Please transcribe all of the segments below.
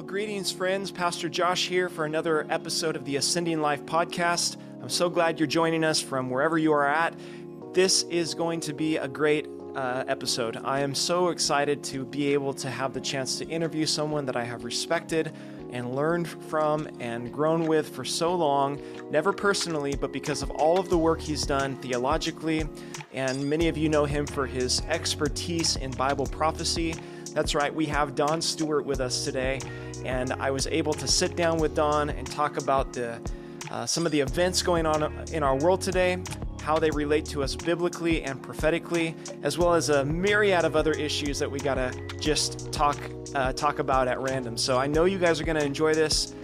Well, greetings, friends. Pastor Josh here for another episode of the Ascending Life podcast. I'm so glad you're joining us from wherever you are at. This is going to be a great uh, episode. I am so excited to be able to have the chance to interview someone that I have respected and learned from and grown with for so long, never personally, but because of all of the work he's done theologically. And many of you know him for his expertise in Bible prophecy. That's right, we have Don Stewart with us today, and I was able to sit down with Don and talk about the uh, some of the events going on in our world today, how they relate to us biblically and prophetically, as well as a myriad of other issues that we gotta just talk uh, talk about at random. So I know you guys are gonna enjoy this.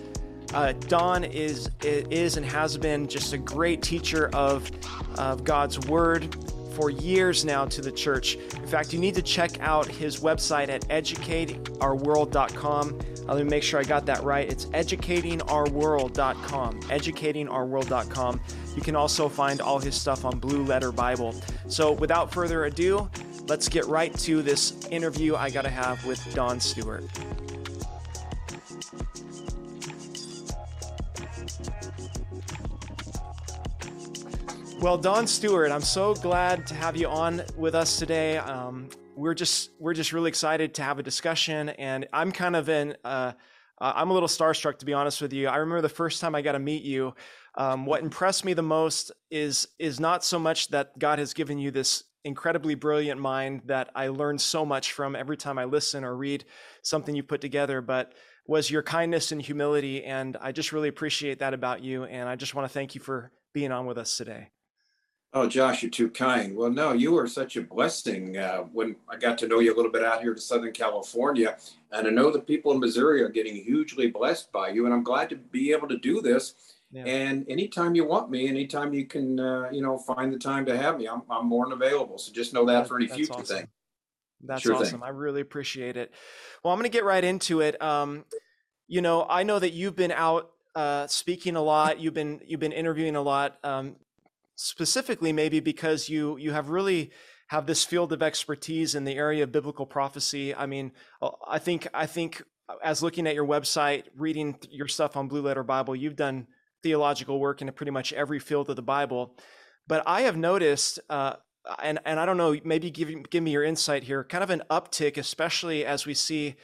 Uh, Don is is and has been just a great teacher of of God's word for years now to the church. In fact, you need to check out his website at educateourworld.com. Uh, let me make sure I got that right. It's educatingourworld.com. Educatingourworld.com. You can also find all his stuff on Blue Letter Bible. So, without further ado, let's get right to this interview I got to have with Don Stewart. Well, Don Stewart, I'm so glad to have you on with us today. Um, we're just we're just really excited to have a discussion, and I'm kind of in. Uh, I'm a little starstruck, to be honest with you. I remember the first time I got to meet you. Um, what impressed me the most is is not so much that God has given you this incredibly brilliant mind that I learn so much from every time I listen or read something you put together, but was your kindness and humility. And I just really appreciate that about you. And I just want to thank you for being on with us today. Oh, Josh, you're too kind. Well, no, you were such a blessing uh, when I got to know you a little bit out here to Southern California. And I know the people in Missouri are getting hugely blessed by you. And I'm glad to be able to do this. Yeah. And anytime you want me, anytime you can, uh, you know, find the time to have me, I'm, I'm more than available. So just know that for any future awesome. thing. That's sure awesome. Thing. I really appreciate it. Well, I'm going to get right into it. Um, you know, I know that you've been out uh, speaking a lot. You've been you've been interviewing a lot. Um, specifically maybe because you you have really have this field of expertise in the area of biblical prophecy. I mean, uh, I think I think as looking at your website, reading your stuff on Blue Letter Bible, you've done theological work in pretty much every field of the Bible. But I have noticed, uh, and and I don't know, maybe give give me your insight here, kind of an uptick, especially as we see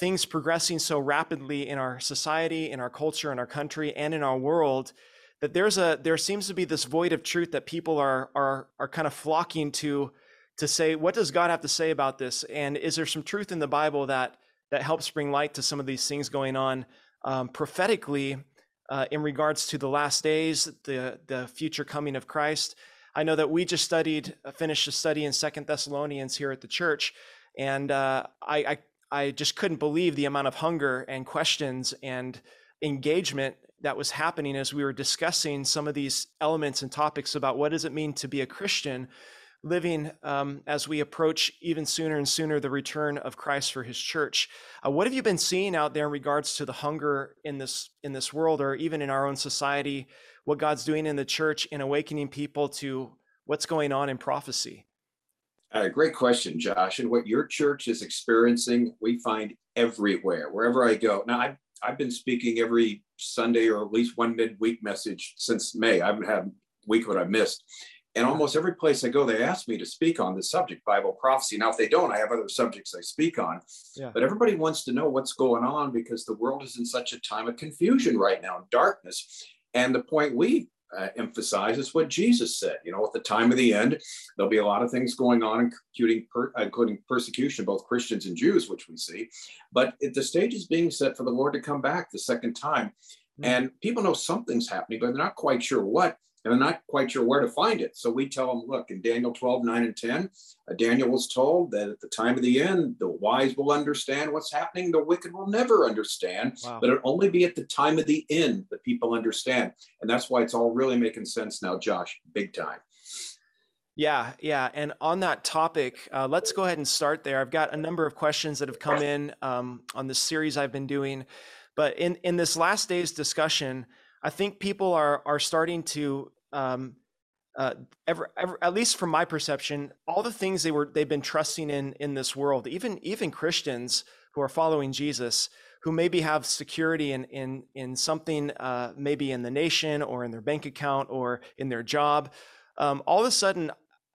things progressing so rapidly in our society, in our culture, in our country, and in our world that there's a there seems to be this void of truth that people are are are kind of flocking to to say what does God have to say about this? And is there some truth in the Bible that that helps bring light to some of these things going on um, prophetically uh, in regards to the last days the the future coming of Christ? I know that we just studied uh, finished a study in Second Thessalonians here at the church and uh, I, I I just couldn't believe the amount of hunger and questions and engagement that was happening as we were discussing some of these elements and topics about what does it mean to be a Christian living um, as we approach even sooner and sooner the return of Christ for his church. Uh, what have you been seeing out there in regards to the hunger in this in this world or even in our own society, what God's doing in the church in awakening people to what's going on in prophecy? Uh, great question, Josh. And what your church is experiencing, we find everywhere, wherever I go. Now, I've, I've been speaking every Sunday or at least one midweek message since May. I haven't had a week what I missed. And almost every place I go, they ask me to speak on the subject, Bible prophecy. Now, if they don't, I have other subjects I speak on. Yeah. But everybody wants to know what's going on because the world is in such a time of confusion right now, darkness. And the point we uh, emphasizes what Jesus said. You know, at the time of the end, there'll be a lot of things going on, including, per, including persecution, both Christians and Jews, which we see. But the stage is being set for the Lord to come back the second time. Mm-hmm. And people know something's happening, but they're not quite sure what and they're not quite sure where to find it. So we tell them, look, in Daniel 12, 9 and 10, uh, Daniel was told that at the time of the end, the wise will understand what's happening, the wicked will never understand, wow. but it'll only be at the time of the end that people understand. And that's why it's all really making sense now, Josh, big time. Yeah, yeah. And on that topic, uh, let's go ahead and start there. I've got a number of questions that have come in um, on this series I've been doing. But in, in this last day's discussion, I think people are are starting to um, uh, ever, ever, at least from my perception, all the things they were they've been trusting in in this world, even even Christians who are following Jesus, who maybe have security in in in something, uh, maybe in the nation or in their bank account or in their job. Um, all of a sudden,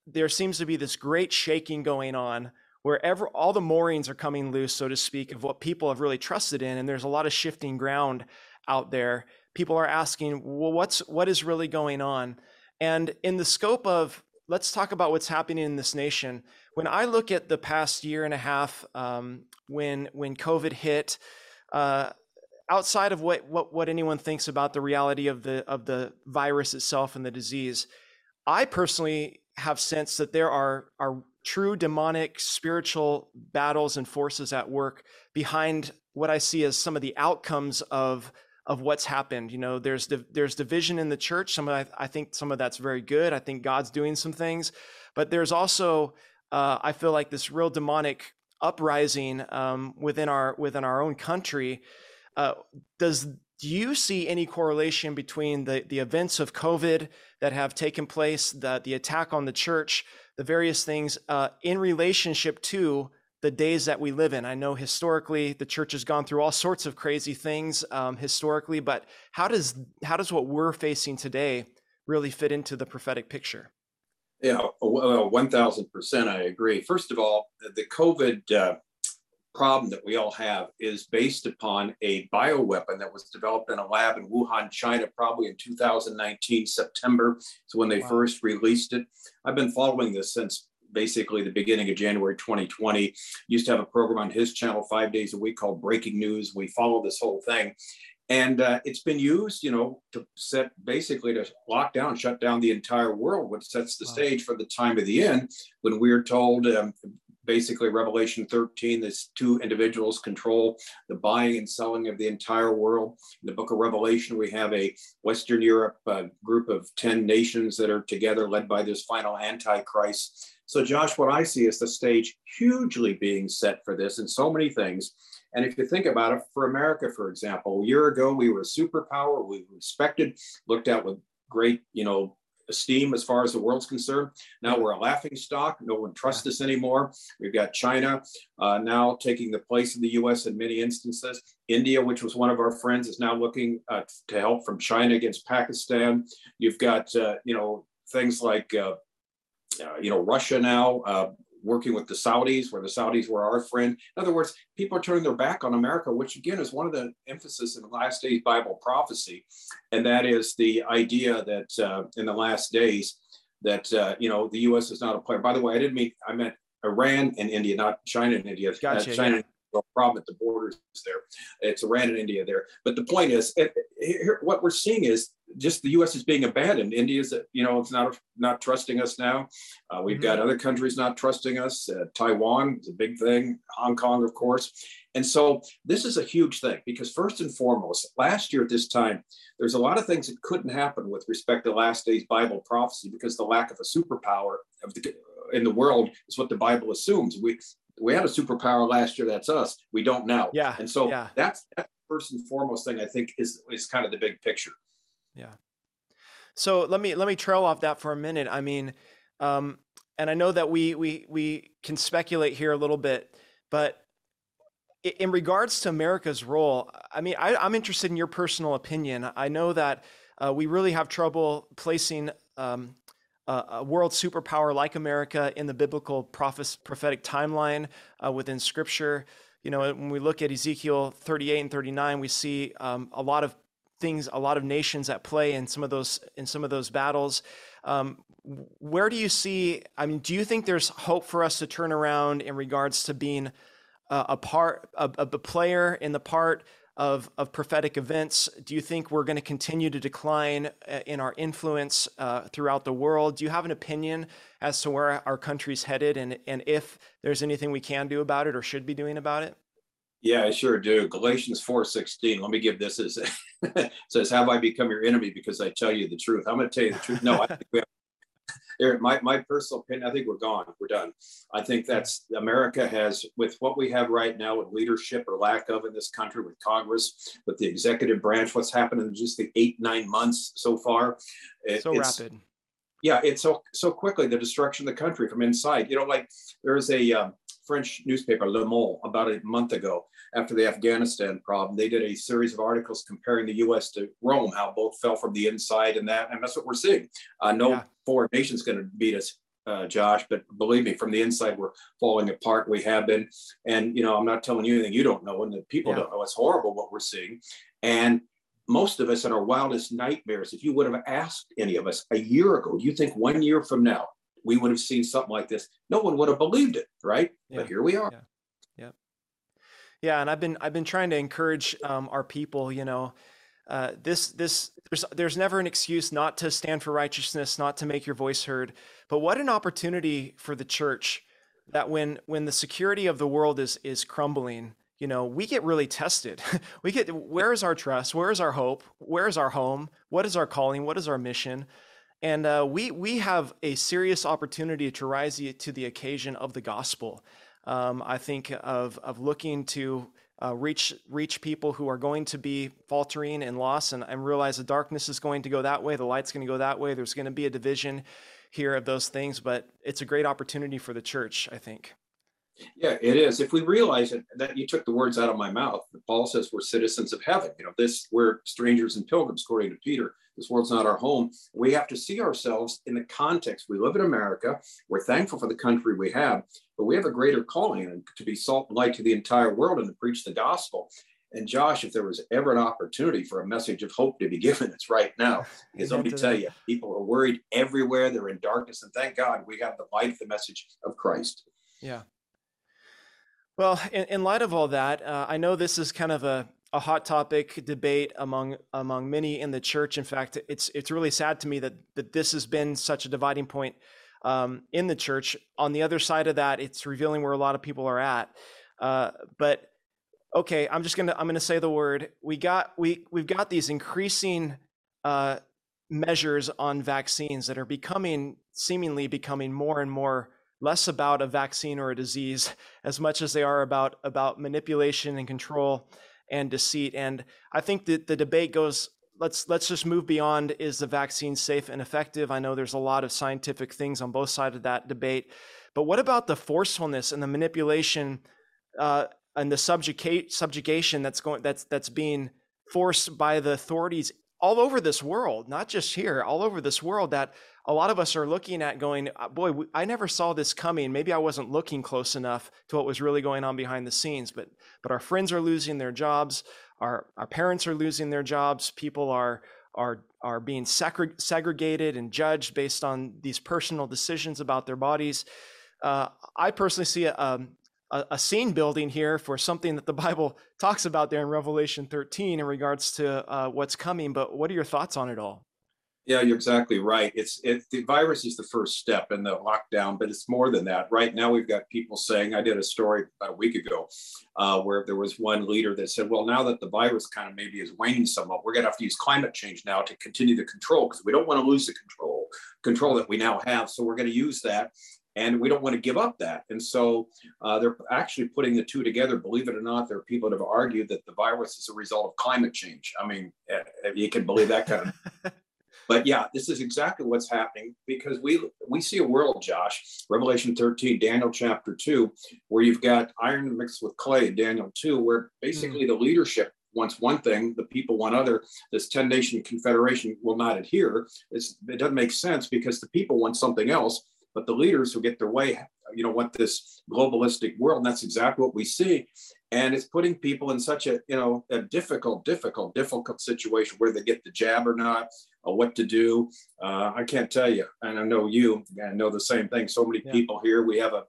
there seems to be this great shaking going on wherever all the moorings are coming loose, so to speak, of what people have really trusted in, and there's a lot of shifting ground out there. People are asking, well, what's what is really going on? And in the scope of let's talk about what's happening in this nation. When I look at the past year and a half, um, when when COVID hit, uh, outside of what, what what anyone thinks about the reality of the of the virus itself and the disease, I personally have sensed that there are are true demonic spiritual battles and forces at work behind what I see as some of the outcomes of of what's happened. You know, there's there's division in the church. Some of I, I think some of that's very good. I think God's doing some things, but there's also uh, I feel like this real demonic uprising um, within our within our own country. Uh, does do you see any correlation between the the events of COVID that have taken place, the the attack on the church, the various things uh, in relationship to the days that we live in. I know historically the church has gone through all sorts of crazy things um, historically, but how does how does what we're facing today really fit into the prophetic picture? Yeah, one thousand percent, I agree. First of all, the COVID uh, problem that we all have is based upon a bioweapon that was developed in a lab in Wuhan, China, probably in 2019 September. So when they wow. first released it, I've been following this since basically the beginning of January 2020. Used to have a program on his channel five days a week called Breaking News. We follow this whole thing. And uh, it's been used, you know, to set basically to lock down, shut down the entire world, which sets the wow. stage for the time of the end when we're told um, basically Revelation 13, these two individuals control the buying and selling of the entire world. In the book of Revelation, we have a Western Europe uh, group of 10 nations that are together led by this final Antichrist. So, Josh, what I see is the stage hugely being set for this in so many things. And if you think about it, for America, for example, a year ago, we were a superpower, we were respected, looked at with great, you know, esteem as far as the world's concerned. Now we're a laughing stock. No one trusts us anymore. We've got China uh, now taking the place of the US in many instances. India, which was one of our friends, is now looking uh, to help from China against Pakistan. You've got, uh, you know, things like uh, you know, Russia now uh, working with the Saudis, where the Saudis were our friend. In other words, people are turning their back on America, which again is one of the emphasis in the last days Bible prophecy, and that is the idea that uh, in the last days that uh, you know the U.S. is not a player. By the way, I didn't mean I meant Iran and India, not China and India. Gotcha, China yeah problem at the borders there. It's Iran and India there. But the point is, it, here, what we're seeing is just the U.S. is being abandoned. India's, you know, it's not not trusting us now. Uh, we've mm-hmm. got other countries not trusting us. Uh, Taiwan is a big thing. Hong Kong, of course. And so this is a huge thing because first and foremost, last year at this time, there's a lot of things that couldn't happen with respect to last days Bible prophecy because the lack of a superpower of the, in the world is what the Bible assumes. We we had a superpower last year. That's us. We don't now. Yeah. And so yeah. that's, that's first and foremost thing I think is is kind of the big picture. Yeah. So let me let me trail off that for a minute. I mean, um, and I know that we we we can speculate here a little bit, but in regards to America's role, I mean, I, am interested in your personal opinion. I know that uh, we really have trouble placing um, a world superpower like America in the biblical prophetic timeline uh, within Scripture. You know, when we look at Ezekiel 38 and 39, we see um, a lot of things, a lot of nations at play in some of those in some of those battles. Um, where do you see? I mean, do you think there's hope for us to turn around in regards to being a part, a, a player in the part of, of prophetic events? Do you think we're going to continue to decline uh, in our influence uh, throughout the world? Do you have an opinion as to where our country's headed and, and if there's anything we can do about it or should be doing about it? Yeah, I sure do. Galatians 4:16. Let me give this as says, Have I become your enemy because I tell you the truth? I'm going to tell you the truth. No, I think we have there, my, my personal opinion, I think we're gone. We're done. I think that's America has, with what we have right now with leadership or lack of in this country, with Congress, with the executive branch, what's happened in just the eight, nine months so far. It, so rapid. Yeah, it's so so quickly the destruction of the country from inside. You know, like there was a um, French newspaper, Le Monde, about a month ago after the Afghanistan problem. They did a series of articles comparing the U.S. to Rome, how both fell from the inside and that, and that's what we're seeing. Uh, no yeah. Foreign nation's going to beat us. Uh, Josh, but believe me, from the inside, we're falling apart. We have been, and you know, I'm not telling you anything you don't know, and the people yeah. don't know. It's horrible what we're seeing, and most of us in our wildest nightmares, if you would have asked any of us a year ago, do you think one year from now we would have seen something like this? No one would have believed it, right? Yeah. But here we are. Yeah. yeah. Yeah, and I've been I've been trying to encourage um, our people. You know, uh, this this there's there's never an excuse not to stand for righteousness, not to make your voice heard. But what an opportunity for the church that when when the security of the world is is crumbling, you know, we get really tested. we get where is our trust? Where is our hope? Where is our home? What is our calling? What is our mission? And uh, we we have a serious opportunity to rise to the occasion of the gospel. Um, I think of of looking to uh, reach reach people who are going to be faltering and lost, and, and realize the darkness is going to go that way, the light's going to go that way. There's going to be a division here of those things, but it's a great opportunity for the church. I think. Yeah, it is. If we realize it, that you took the words out of my mouth. Paul says we're citizens of heaven. You know, this we're strangers and pilgrims, according to Peter. This world's not our home. We have to see ourselves in the context. We live in America. We're thankful for the country we have, but we have a greater calling to be salt and light to the entire world and to preach the gospel. And Josh, if there was ever an opportunity for a message of hope to be given, it's right now. Because let me tell you, people are worried everywhere. They're in darkness. And thank God we have the light, the message of Christ. Yeah. Well, in, in light of all that, uh, I know this is kind of a, a hot topic debate among among many in the church. In fact, it's it's really sad to me that that this has been such a dividing point um, in the church. On the other side of that, it's revealing where a lot of people are at. Uh, but okay, I'm just gonna I'm gonna say the word. We got we we've got these increasing uh, measures on vaccines that are becoming seemingly becoming more and more less about a vaccine or a disease as much as they are about about manipulation and control and deceit and i think that the debate goes let's let's just move beyond is the vaccine safe and effective? I know there's a lot of scientific things on both sides of that debate but what about the forcefulness and the manipulation uh, and the subjugate, subjugation that's going that's that's being forced by the authorities all over this world not just here all over this world that a lot of us are looking at going, uh, boy, I never saw this coming. Maybe I wasn't looking close enough to what was really going on behind the scenes. But but our friends are losing their jobs. Our our parents are losing their jobs. People are are are being segregated and judged based on these personal decisions about their bodies. Uh, I personally see a, um, a, a, scene building here for something that the Bible talks about there in Revelation 13 in regards to uh, what's coming. But what are your thoughts on it all? Yeah, you're exactly right. It's it, the virus is the first step in the lockdown, but it's more than that. Right now, we've got people saying. I did a story about a week ago uh, where there was one leader that said, "Well, now that the virus kind of maybe is waning somewhat, we're going to have to use climate change now to continue the control because we don't want to lose the control control that we now have. So we're going to use that." And we don't want to give up that. And so uh, they're actually putting the two together. Believe it or not, there are people that have argued that the virus is a result of climate change. I mean, eh, eh, you can believe that kind of But yeah, this is exactly what's happening because we we see a world, Josh, Revelation 13, Daniel chapter 2, where you've got iron mixed with clay, Daniel 2, where basically mm. the leadership wants one thing, the people want other. This 10 nation confederation will not adhere. It's, it doesn't make sense because the people want something else, but the leaders who get their way, you know, want this globalistic world. And that's exactly what we see and it's putting people in such a you know a difficult difficult difficult situation where they get the jab or not or what to do uh, i can't tell you and i know you i know the same thing so many yeah. people here we have a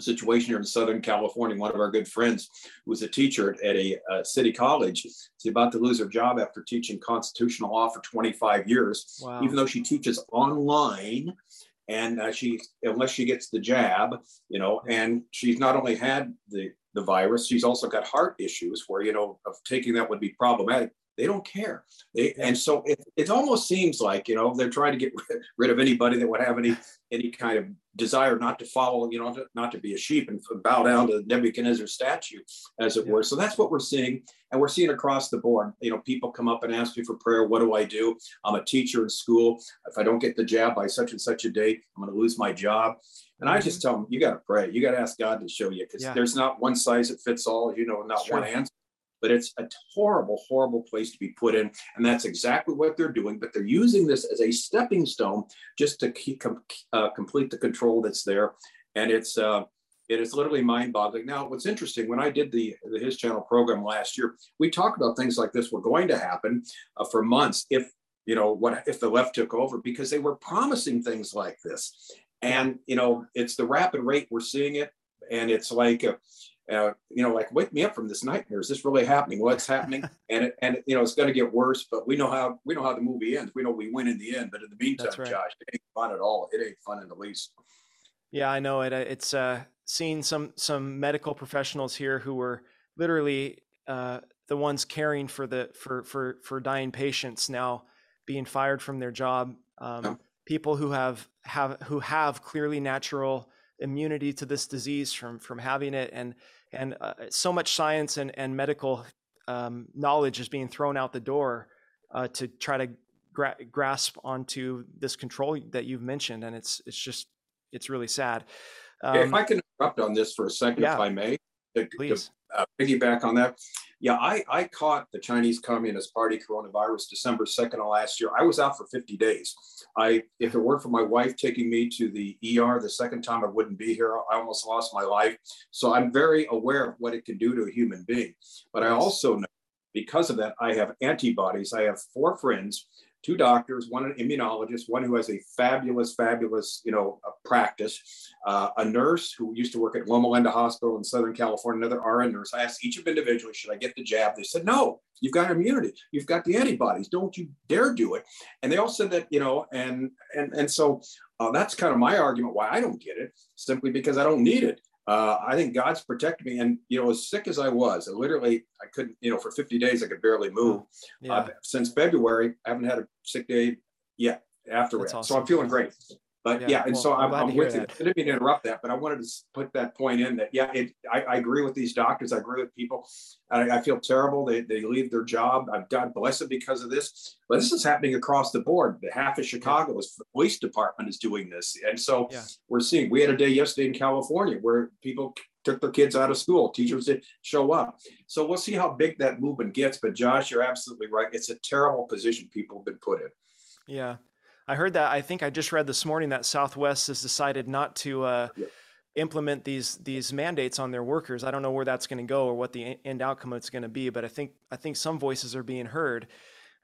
situation here in southern california one of our good friends who was a teacher at a, city college is about to lose her job after teaching constitutional law for 25 years wow. even though she teaches online and uh, she unless she gets the jab you know and she's not only had the the virus. She's also got heart issues where, you know, of taking that would be problematic. They don't care. They, and so it, it almost seems like, you know, they're trying to get rid of anybody that would have any any kind of desire not to follow, you know, not to be a sheep and bow down to Nebuchadnezzar's statue, as it yeah. were. So that's what we're seeing. And we're seeing across the board. You know, people come up and ask me for prayer. What do I do? I'm a teacher in school. If I don't get the jab by such and such a date, I'm going to lose my job. And I just mm-hmm. tell them, you got to pray. You got to ask God to show you because yeah. there's not one size that fits all, you know, not one answer but it's a horrible, horrible place to be put in. And that's exactly what they're doing. But they're using this as a stepping stone just to keep, uh, complete the control that's there. And it's, uh, it is literally mind-boggling. Now, what's interesting, when I did the, the His Channel program last year, we talked about things like this were going to happen uh, for months if you know what if the left took over because they were promising things like this and you know it's the rapid rate we're seeing it and it's like a, uh, you know, like wake me up from this nightmare. Is this really happening? What's happening? and it, and you know, it's going to get worse. But we know how we know how the movie ends. We know we win in the end. But in the meantime, right. Josh, it ain't fun at all. It ain't fun in the least. Yeah, I know it. It's uh, seeing some some medical professionals here who were literally uh, the ones caring for the for for for dying patients now being fired from their job. Um. People who have have who have clearly natural immunity to this disease from from having it and and uh, so much science and, and medical um, knowledge is being thrown out the door uh, to try to gra- grasp onto this control that you've mentioned, and it's it's just it's really sad. Um, if I can interrupt on this for a second, yeah, if I may, to, please. To, uh, piggyback on that. Yeah, I, I caught the Chinese Communist Party coronavirus December 2nd of last year. I was out for 50 days. I, if it weren't for my wife taking me to the ER the second time, I wouldn't be here. I almost lost my life. So I'm very aware of what it can do to a human being. But I also know because of that, I have antibodies. I have four friends two doctors, one an immunologist, one who has a fabulous, fabulous, you know, practice, uh, a nurse who used to work at Loma Linda Hospital in Southern California, another RN nurse. I asked each of them individually, should I get the jab? They said, no, you've got immunity. You've got the antibodies. Don't you dare do it. And they all said that, you know, and, and, and so uh, that's kind of my argument why I don't get it, simply because I don't need it uh, I think God's protected me. And, you know, as sick as I was, I literally, I couldn't, you know, for 50 days, I could barely move. Yeah. Uh, since February, I haven't had a sick day yet after. Awesome. So I'm feeling great. But yeah, yeah and well, so I'm, I'm, I'm with you. I didn't mean to interrupt that, but I wanted to put that point in that, yeah, it, I, I, agree with these doctors. I agree with people. I, I, feel terrible. They, they leave their job. I've God bless them because of this. But this is happening across the board. The half of Chicago yeah. is the police department is doing this. And so yeah. we're seeing, we had a day yesterday in California where people took their kids out of school. Teachers didn't show up. So we'll see how big that movement gets. But Josh, you're absolutely right. It's a terrible position people have been put in. Yeah. I heard that. I think I just read this morning that Southwest has decided not to uh, implement these these mandates on their workers. I don't know where that's going to go or what the end outcome is going to be, but I think I think some voices are being heard.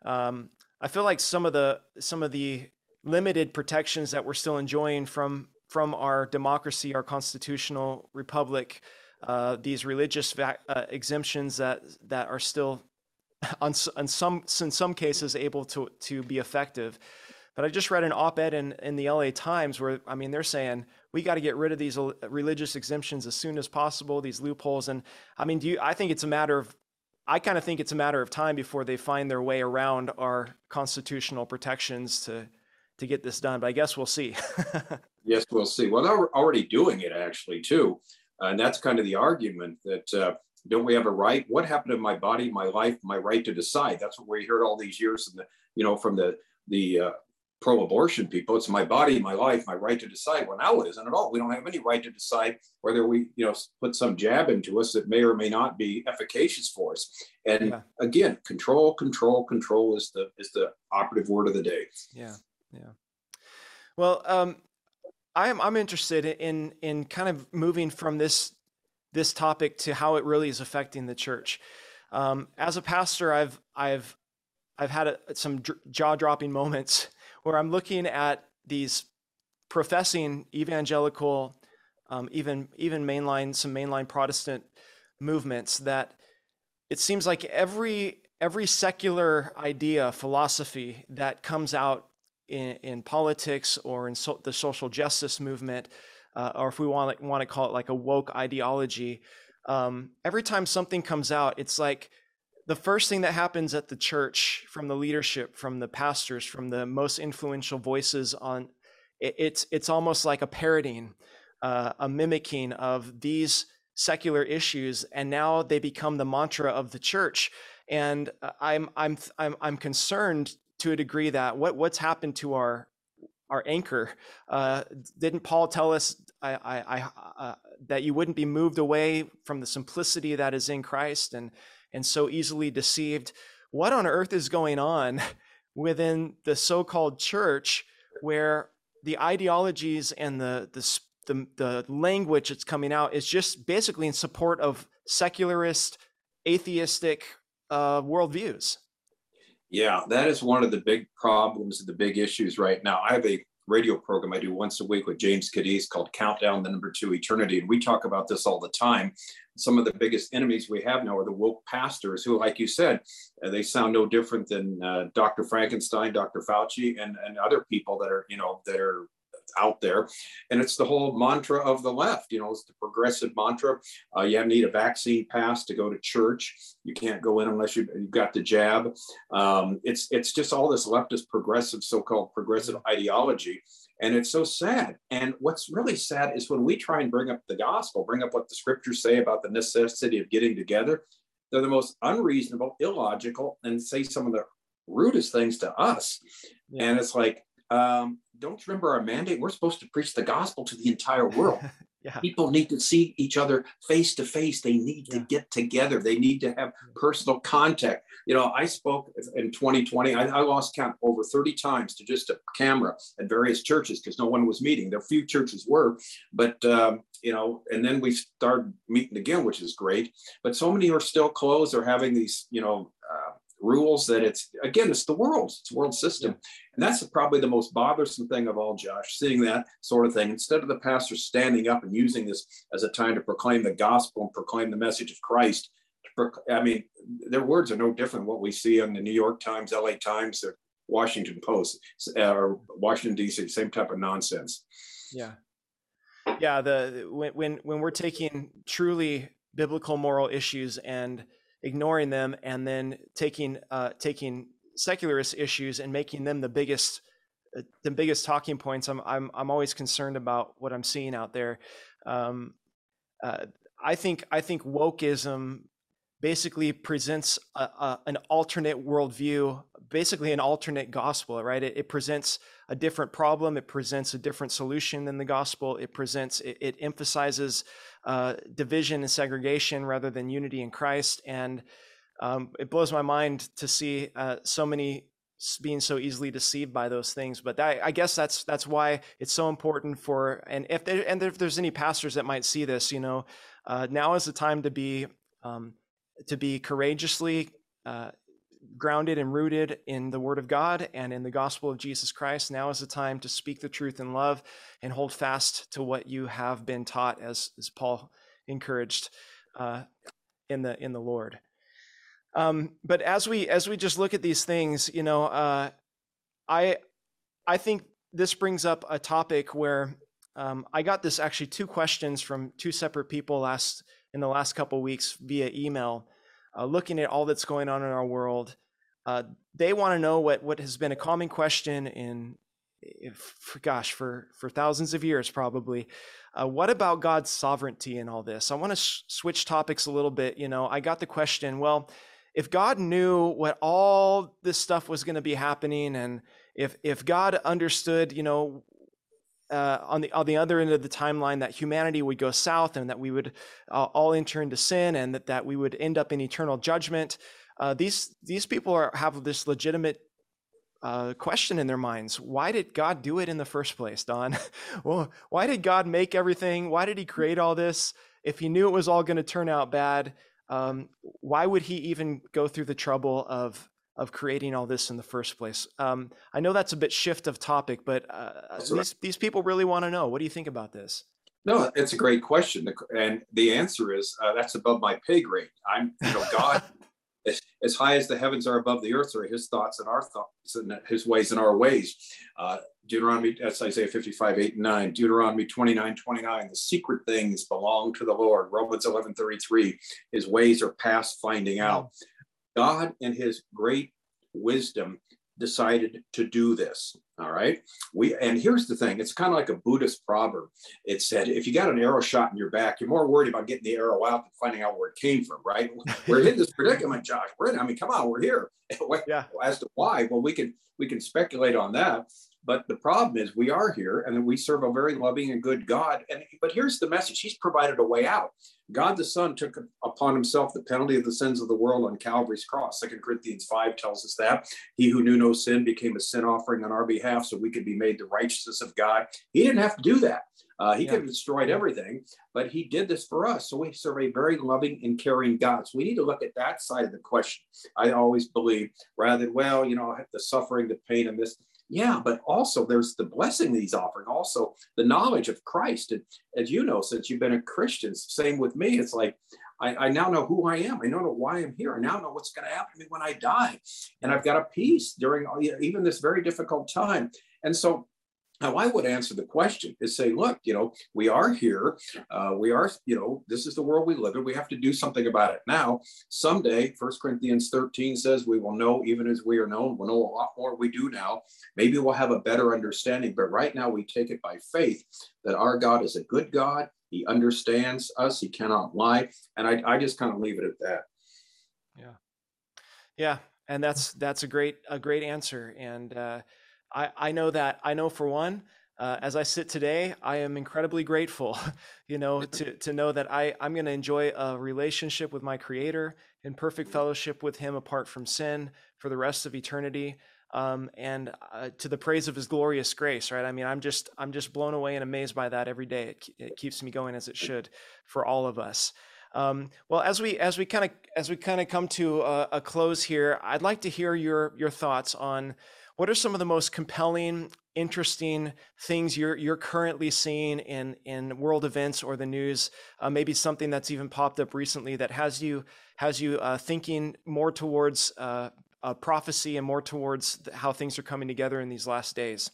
Um, I feel like some of the some of the limited protections that we're still enjoying from from our democracy, our constitutional republic, uh, these religious va- uh, exemptions that that are still on, on some in some cases able to to be effective. But I just read an op-ed in, in the LA Times where, I mean, they're saying we got to get rid of these religious exemptions as soon as possible, these loopholes. And I mean, do you, I think it's a matter of, I kind of think it's a matter of time before they find their way around our constitutional protections to, to get this done. But I guess we'll see. yes, we'll see. Well, they're already doing it actually too. And that's kind of the argument that, uh, don't we have a right? What happened to my body, my life, my right to decide? That's what we heard all these years, and the, you know, from the the uh, pro-abortion people. It's my body, my life, my right to decide. Well, now it isn't at all. We don't have any right to decide whether we, you know, put some jab into us that may or may not be efficacious for us. And yeah. again, control, control, control is the is the operative word of the day. Yeah, yeah. Well, um, I'm I'm interested in in kind of moving from this this topic to how it really is affecting the church. Um, as a pastor, I've I've I've had a, some jaw dropping moments where I'm looking at these professing evangelical, um, even even mainline some mainline Protestant movements that it seems like every every secular idea philosophy that comes out in, in politics or in so, the social justice movement, uh, or if we want want to call it like a woke ideology, um, every time something comes out, it's like the first thing that happens at the church from the leadership, from the pastors, from the most influential voices on it, it's it's almost like a parroting, uh, a mimicking of these secular issues, and now they become the mantra of the church. And uh, I'm I'm I'm I'm concerned to a degree that what what's happened to our our anchor. Uh, didn't Paul tell us I, I, I, uh, that you wouldn't be moved away from the simplicity that is in Christ and and so easily deceived? What on earth is going on within the so-called church where the ideologies and the the the, the language that's coming out is just basically in support of secularist, atheistic uh, worldviews? Yeah, that is one of the big problems, the big issues right now. I have a radio program I do once a week with James Cadiz called Countdown the Number Two Eternity. And we talk about this all the time. Some of the biggest enemies we have now are the woke pastors who, like you said, uh, they sound no different than uh, Dr. Frankenstein, Dr. Fauci, and, and other people that are, you know, that are out there. And it's the whole mantra of the left, you know, it's the progressive mantra. Uh, you need a vaccine pass to go to church. You can't go in unless you, have got the jab. Um, it's, it's just all this leftist progressive, so-called progressive ideology. And it's so sad. And what's really sad is when we try and bring up the gospel, bring up what the scriptures say about the necessity of getting together, they're the most unreasonable, illogical, and say some of the rudest things to us. Yeah. And it's like, um, don't you remember our mandate? We're supposed to preach the gospel to the entire world. yeah. People need to see each other face to face. They need yeah. to get together. They need to have personal contact. You know, I spoke in 2020. I, I lost count over 30 times to just a camera at various churches because no one was meeting. There few churches were, but um, you know, and then we started meeting again, which is great. But so many are still closed. They're having these, you know, uh, rules that it's again it's the world it's world system. Yeah. and that's probably the most bothersome thing of all josh seeing that sort of thing. Instead of the pastor standing up and using this as a time to proclaim the gospel and proclaim the message of christ i mean their words are no different what we see on the new york times la times uh, or washington post or washington dc same type of nonsense. Yeah. Yeah the when when, when we're taking truly biblical moral issues and ignoring them and then taking uh, taking secularist issues and making them the biggest uh, the biggest talking points. I'm I'm I'm always concerned about what I'm seeing out there. Um, uh, I think I think wokeism basically presents a, a, an alternate worldview, basically an alternate gospel, right? It, it, presents a different problem. It presents a different solution than the gospel. It presents, it, it emphasizes uh, division and segregation rather than unity in Christ. And um, it blows my mind to see uh, so many being so easily deceived by those things. But that, I guess that's that's why it's so important for and if there, and if there's any pastors that might see this, you know, uh, now is the time to be um, to be courageously uh, grounded and rooted in the Word of God and in the gospel of Jesus Christ. Now is the time to speak the truth in love and hold fast to what you have been taught, as, as Paul encouraged uh, in the in the Lord. Um, but as we as we just look at these things, you know, uh, I I think this brings up a topic where um, I got this actually two questions from two separate people last in the last couple weeks via email, uh, looking at all that's going on in our world. Uh, they want to know what what has been a common question in, if, gosh, for for thousands of years probably. Uh, what about God's sovereignty in all this? I want to sh- switch topics a little bit. You know, I got the question. Well, if God knew what all this stuff was going to be happening, and if if God understood, you know, uh, on the on the other end of the timeline that humanity would go south and that we would uh, all enter into sin and that, that we would end up in eternal judgment. Uh, these these people are, have this legitimate uh, question in their minds: Why did God do it in the first place, Don? well, why did God make everything? Why did He create all this? If He knew it was all going to turn out bad, um, why would He even go through the trouble of of creating all this in the first place. Um, I know that's a bit shift of topic, but uh, these, these people really want to know. What do you think about this? No, it's a great question, and the answer is uh, that's above my pay grade. I'm, you know, God, as, as, high as the heavens are above the earth, are His thoughts and our thoughts, and His ways and our ways. Uh, Deuteronomy, that's Isaiah 55, 8 and 9. Deuteronomy 29, 29. The secret things belong to the Lord. Romans 11, 33. His ways are past finding out. God, in His great wisdom, decided to do this. All right. We and here's the thing, it's kind of like a Buddhist proverb. It said, if you got an arrow shot in your back, you're more worried about getting the arrow out than finding out where it came from, right? we're in this predicament, Josh. We're in, I mean, come on, we're here. yeah. As to why, well, we can we can speculate on that. But the problem is we are here and we serve a very loving and good God. And but here's the message: He's provided a way out. God the Son took upon himself the penalty of the sins of the world on Calvary's cross. Second Corinthians 5 tells us that. He who knew no sin became a sin offering on our behalf so we could be made the righteousness of God. He didn't have to do that. Uh, he yeah. could have destroyed everything, but he did this for us. So we serve a very loving and caring God. So we need to look at that side of the question. I always believe rather than, well, you know, the suffering, the pain, and this. Yeah, but also there's the blessing that he's offering, also the knowledge of Christ. And as you know, since you've been a Christian, same with me, it's like I, I now know who I am. I now know why I'm here. I now know what's going to happen to me when I die. And I've got a peace during even this very difficult time. And so how I would answer the question is say, look, you know, we are here. Uh, we are, you know, this is the world we live in. We have to do something about it now. Someday, First Corinthians 13 says we will know even as we are known. We'll know a lot more we do now. Maybe we'll have a better understanding. But right now, we take it by faith that our God is a good God. He understands us. He cannot lie. And I, I just kind of leave it at that. Yeah. Yeah. And that's, that's a great, a great answer. And, uh, I, I know that I know for one, uh, as I sit today, I am incredibly grateful, you know, to, to know that I, I'm going to enjoy a relationship with my creator in perfect fellowship with him apart from sin for the rest of eternity. Um, and uh, to the praise of his glorious grace, right? I mean, I'm just, I'm just blown away and amazed by that every day. It, it keeps me going as it should for all of us. Um, well, as we, as we kind of, as we kind of come to a, a close here, I'd like to hear your, your thoughts on, what are some of the most compelling, interesting things you're you're currently seeing in in world events or the news? Uh, maybe something that's even popped up recently that has you has you uh, thinking more towards uh, prophecy and more towards how things are coming together in these last days.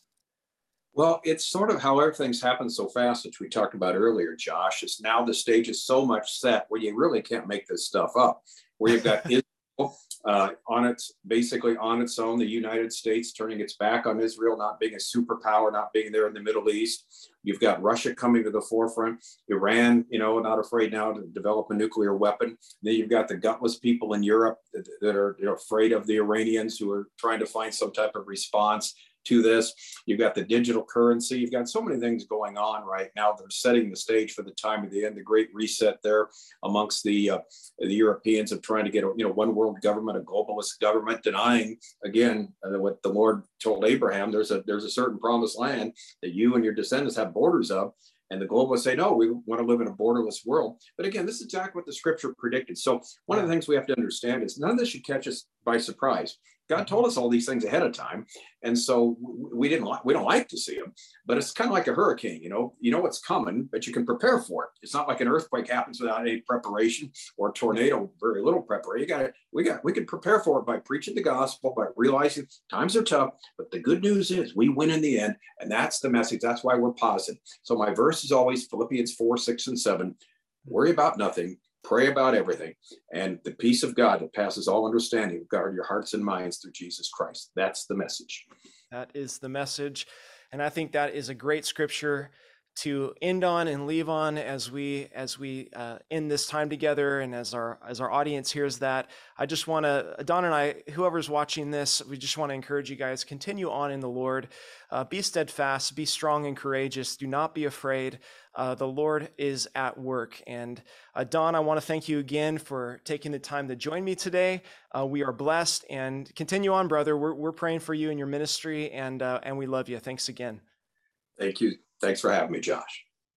Well, it's sort of how everything's happened so fast, which we talked about earlier, Josh. It's now the stage is so much set where you really can't make this stuff up. Where you've got uh, on its basically on its own, the United States turning its back on Israel, not being a superpower, not being there in the Middle East. You've got Russia coming to the forefront, Iran, you know, not afraid now to develop a nuclear weapon. Then you've got the gutless people in Europe that, that are you know, afraid of the Iranians who are trying to find some type of response to this. You've got the digital currency. You've got so many things going on right now that are setting the stage for the time of the end, the great reset there amongst the uh, the Europeans of trying to get a you know one world government, a globalist government, denying again uh, what the Lord told Abraham. There's a there's a certain promised land that you and your descendants have borders of. And the globalists say, no, we want to live in a borderless world. But again, this is exactly what the scripture predicted. So one of the things we have to understand is none of this should catch us by surprise. God told us all these things ahead of time, and so we didn't like we don't like to see them. But it's kind of like a hurricane, you know. You know what's coming, but you can prepare for it. It's not like an earthquake happens without any preparation, or a tornado, very little preparation. You got. We got we can prepare for it by preaching the gospel, by realizing times are tough. But the good news is we win in the end, and that's the message. That's why we're positive. So my verse is always Philippians four, six, and seven. Worry about nothing Pray about everything. And the peace of God that passes all understanding, guard your hearts and minds through Jesus Christ. That's the message. That is the message. And I think that is a great scripture to end on and leave on as we as we uh, end this time together and as our as our audience hears that. I just want to don and i whoever's watching this we just want to encourage you guys continue on in the lord. Uh, be steadfast be strong and courageous. Do not be afraid. Uh, the lord is at work. And uh, don i want to thank you again for taking the time to join me today. Uh, we are blessed and continue on brother. We're, we're praying for you and your ministry and uh, and we love you. Thanks again. Thank you Thanks for having me, Josh.